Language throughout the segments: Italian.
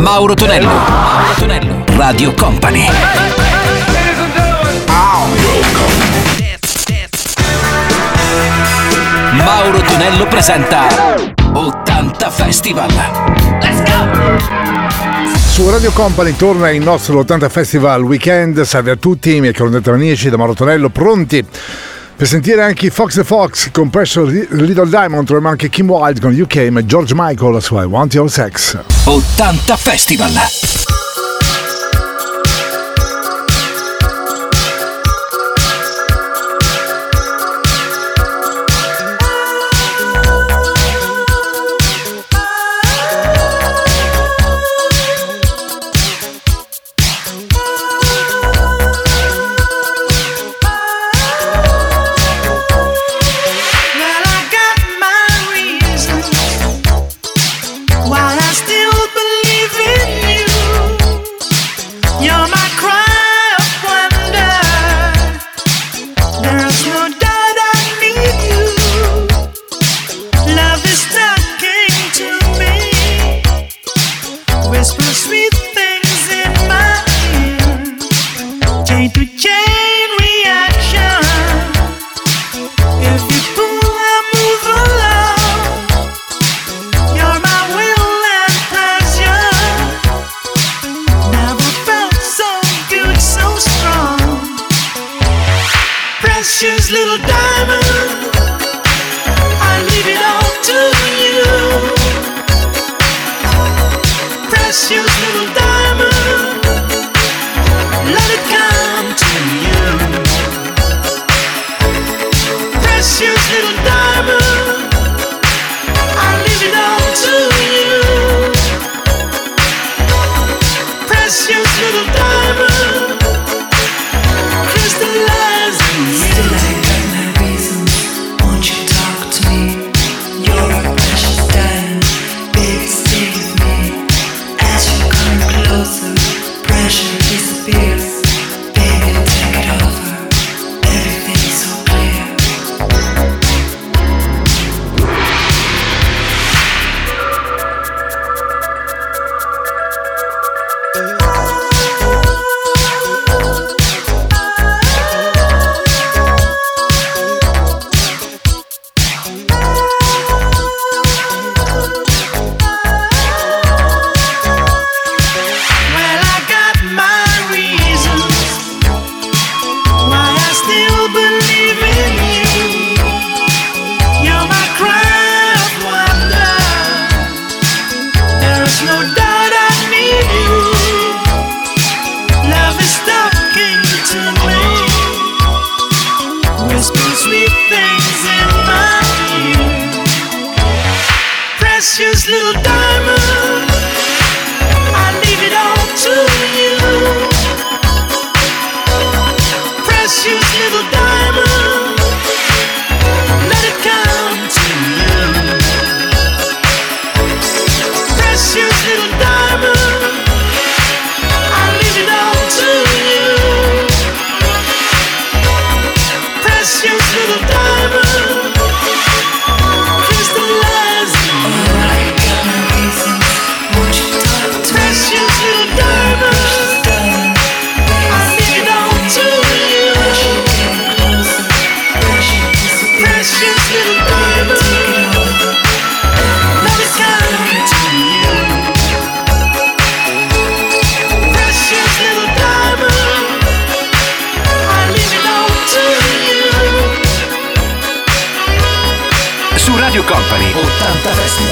Mauro Tonello. Mauro Tonello. Radio Company. Mauro Tonello presenta 80 Festival. Let's go! Su Radio Company torna il nostro 80 Festival Weekend. Salve a tutti, miei cronetto amici da Mauro Tonello, pronti per sentire anche Fox the Fox con Pressure Little Diamond, troviamo anche Kim Wilde con UK e George Michael su I Want Your Sex. 80 Festival! 探して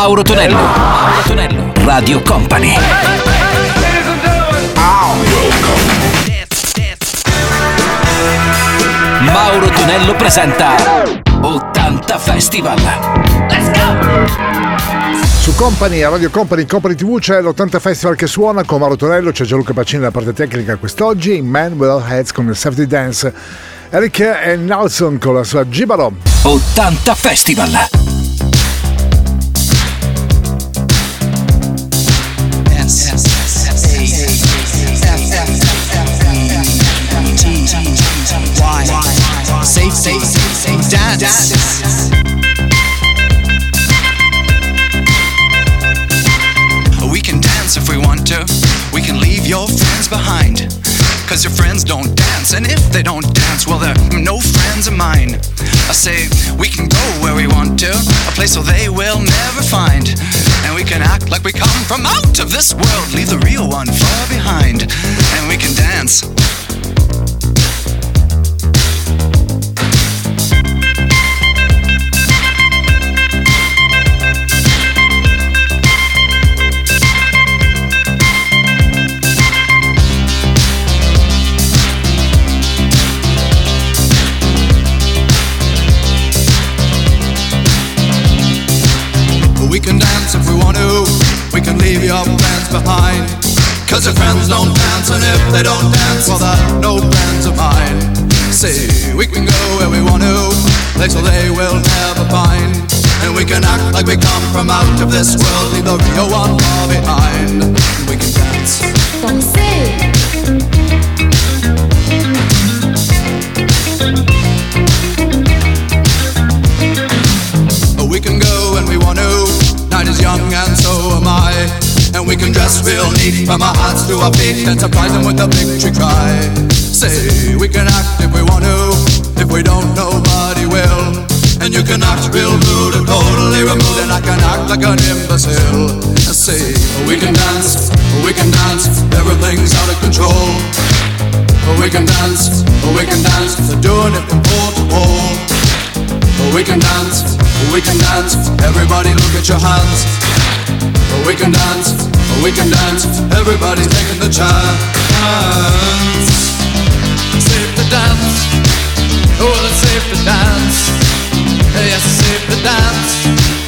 Mauro Tonello. Mauro Tonello. Radio Company. Mauro Tonello presenta 80 Festival. Let's go! Su Company, a Radio Company, Company TV c'è l'80 Festival che suona con Mauro Tonello, c'è Gianluca Pacini alla parte tecnica quest'oggi, Man Without Heads con il Safety Dance, Eric e Nelson con la sua Gibalo. 80 Festival. They don't dance, well, they're no friends of mine. I say, we can go where we want to, a place where they will never find. And we can act like we come from out of this world, leave the real one far behind. And we can dance. Like an imbecile. I say, we can dance, we can dance, everything's out of control. We can dance, we can dance, they're doing it from pole to pole. We can dance, we can dance, everybody look at your hands. We can dance, we can dance, everybody's taking the chance. Safe to dance. Oh, it's safe to dance. Yes, it's safe to dance.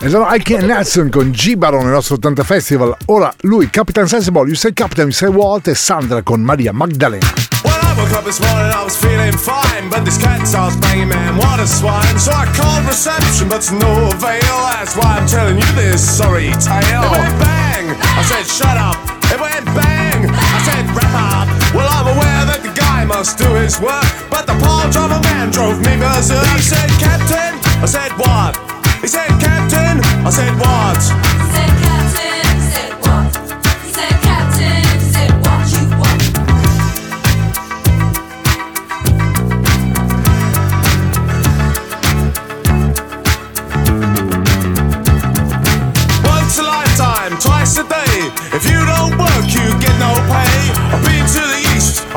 E allora Ike Nelson con Gibaro nel nostro 80 Festival. Ora lui, Capitan Sensible, You Say Captain, You Say What e Sandra con Maria Magdalena. Well, I woke up this morning, I was feeling fine, but this cat starts banging, man, what a swine. So I called reception, but to no avail. That's why I'm telling you this sorry tale. It went bang, I said shut up. It went bang, I said wrap up. Well, I'm aware that the guy must do his work, but the paw driver man drove me berserk. He said, Captain, I said what? He said, Captain, I said what?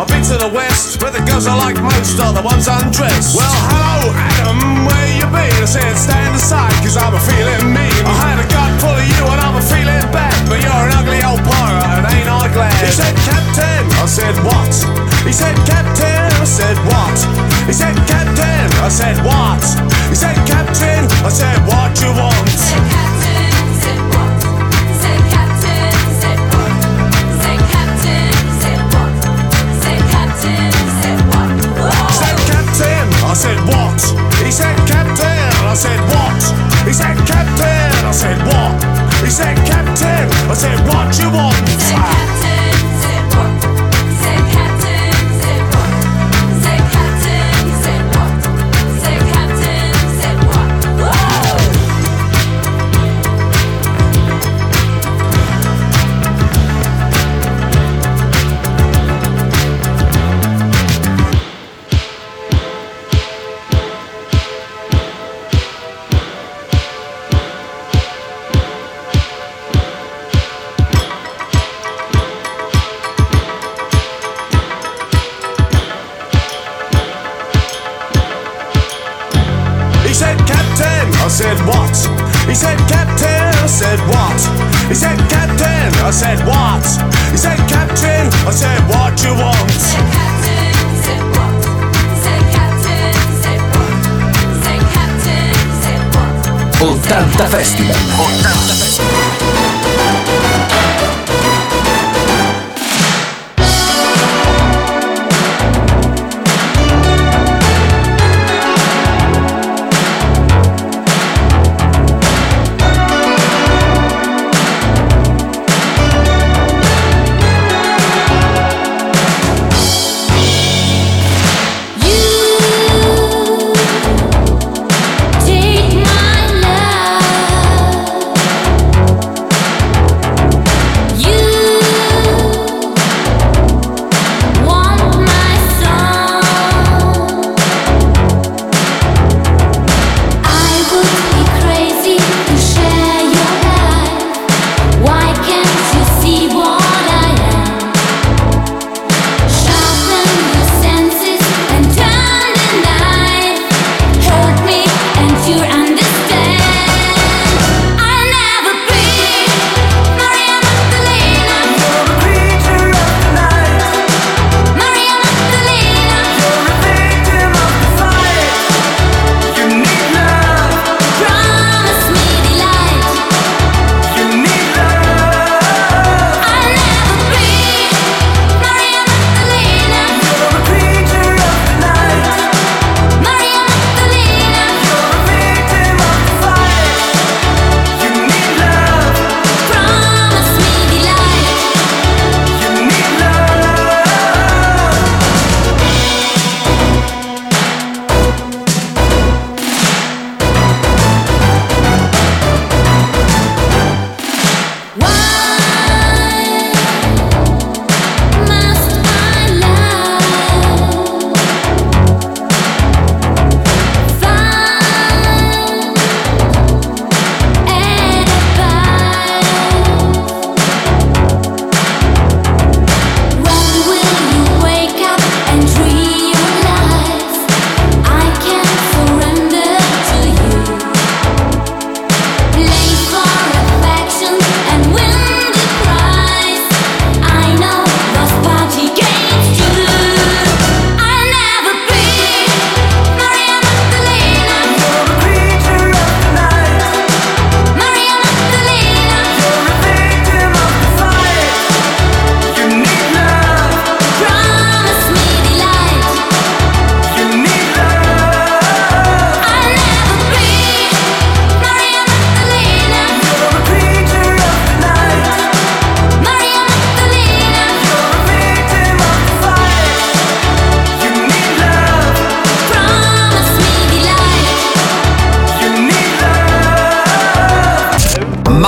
I've been to the west, where the girls I like most are the ones undressed. Well, hello, Adam, where you been? I said, stand aside, cause I'm a feeling mean. I had a gut full of you and I'm a feeling bad, but you're an ugly old pirate, and ain't I glad? He said, Captain, I said, what? He said, Captain, I said, what? He said, Captain, I said, what? He said, Captain, I said, what you want? I said what? He said Captain, I said what? He said Captain, I said what you want? 80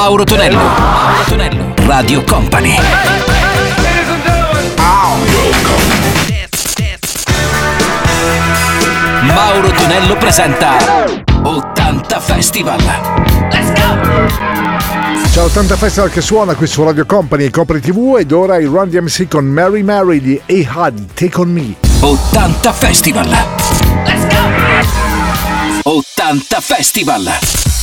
Mauro Tonello. Mauro Tonello. Radio Company. Mauro Tonello presenta 80 Festival. Let's go! Ciao 80 Festival che suona qui su Radio Company e Copri TV ed ora il Run DMC con Mary Mary di Ehad Take On Me. 80 Festival. Let's go! 80 Festival.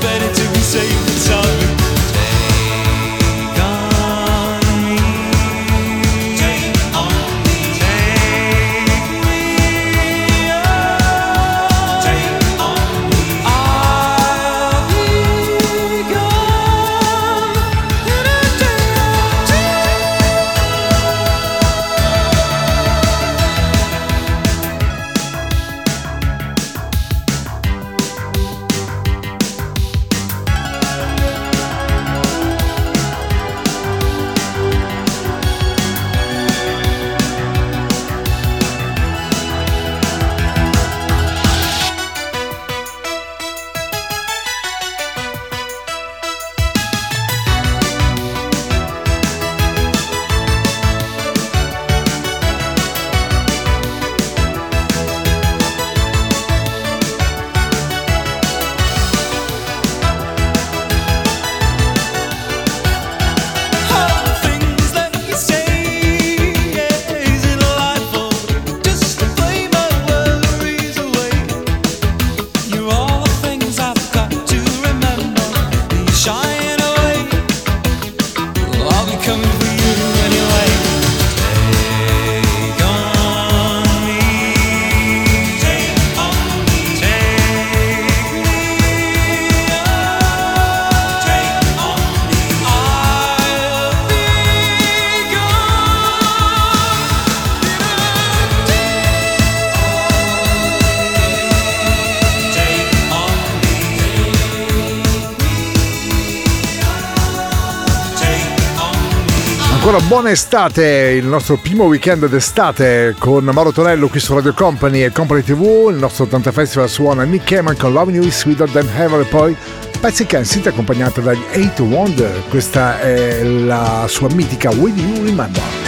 but it's Allora, buona estate, il nostro primo weekend d'estate con Mauro Tonello qui su Radio Company e Company TV, il nostro 80 Festival suona Nick Cameron con Love New Is Sweeter Than Ever e poi Patsy Kensington accompagnata dagli 8 Wonder, questa è la sua mitica Will You Remember?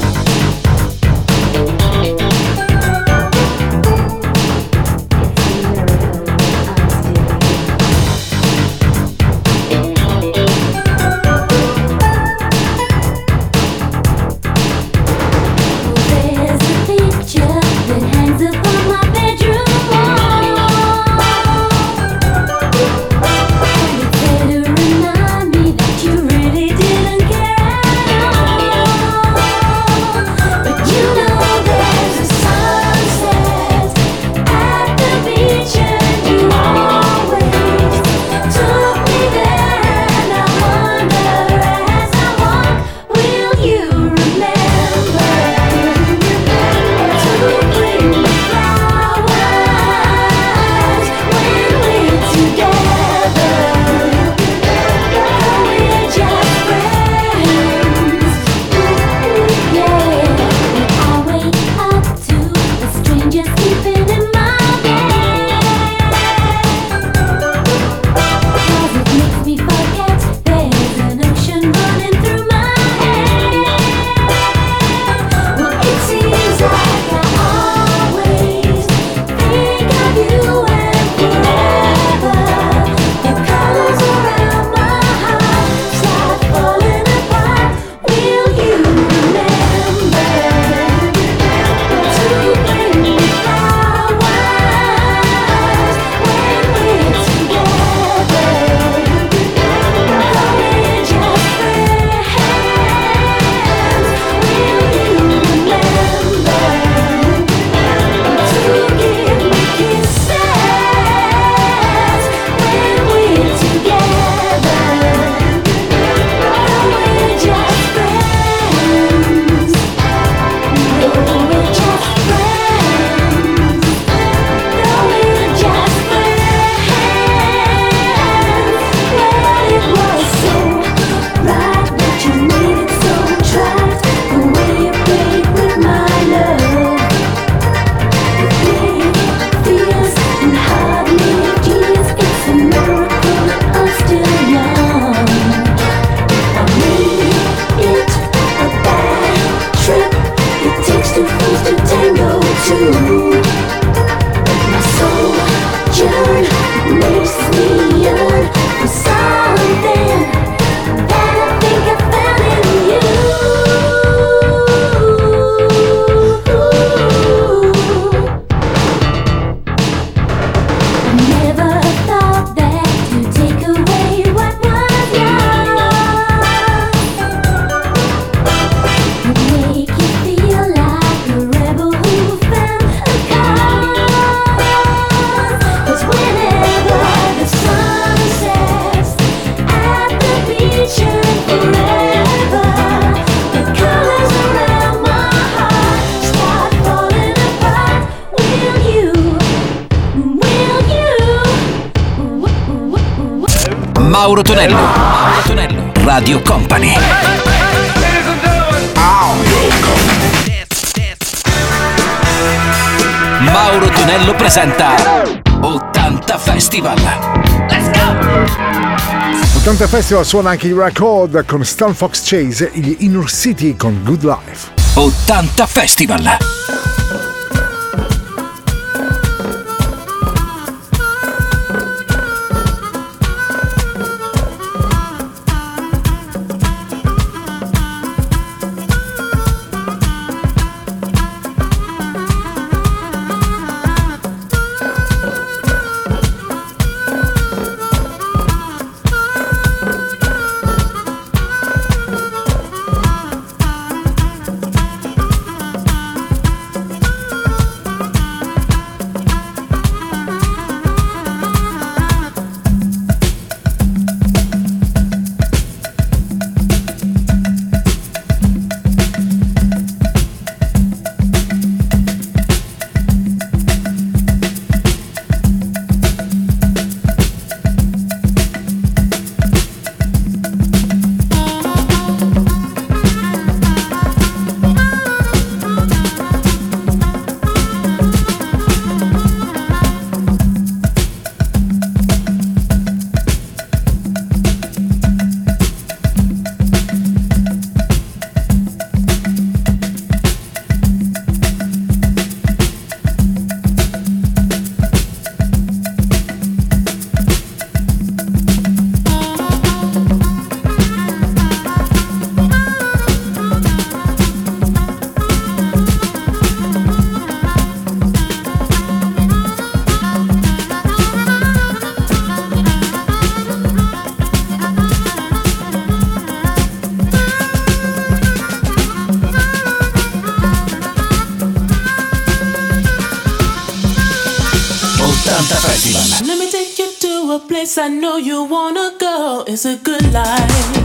Mauro Tonello, Radio Company. Mauro Tonello presenta 80 Festival. Let's go! 80 Festival suona anche il record con Stan Fox Chase e gli Inner City con Good Life. 80 Festival. I know you wanna go. It's a good life.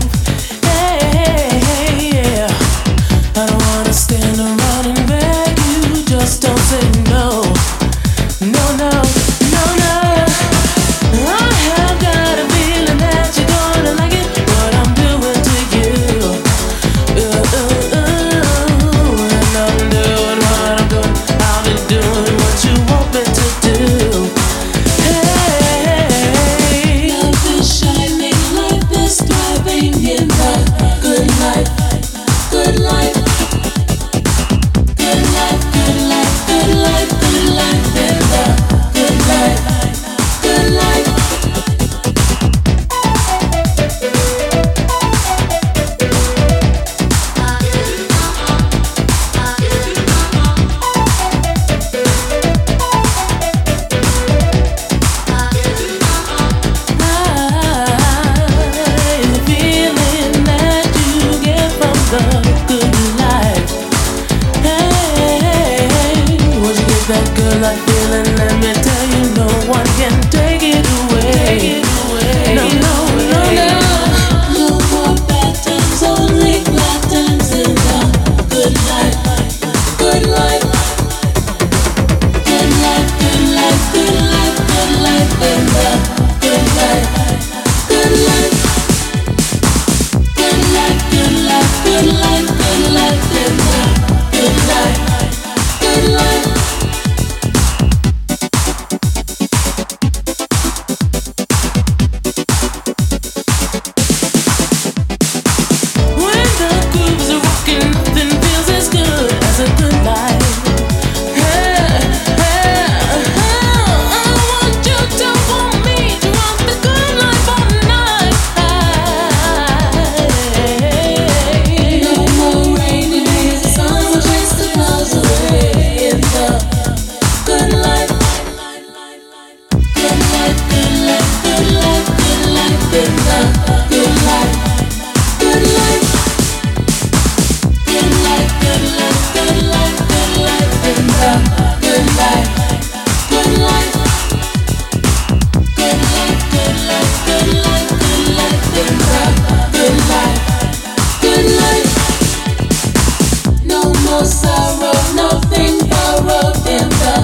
sorrow, nothing borrowed in the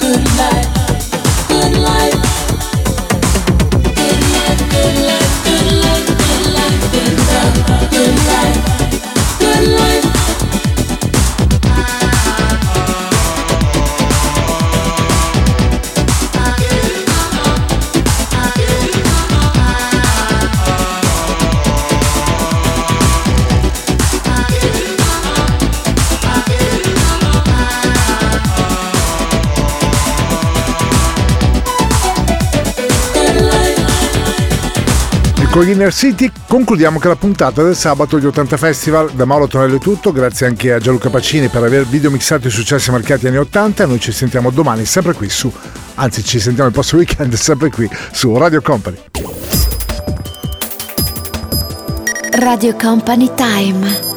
good life, good life. Con Inner City concludiamo che la puntata del sabato di 80 Festival da Mauro Tonello è tutto, grazie anche a Gianluca Pacini per aver videomixato i successi marcati anni 80 noi ci sentiamo domani sempre qui su, anzi ci sentiamo il prossimo weekend sempre qui su Radio Company. Radio Company Time.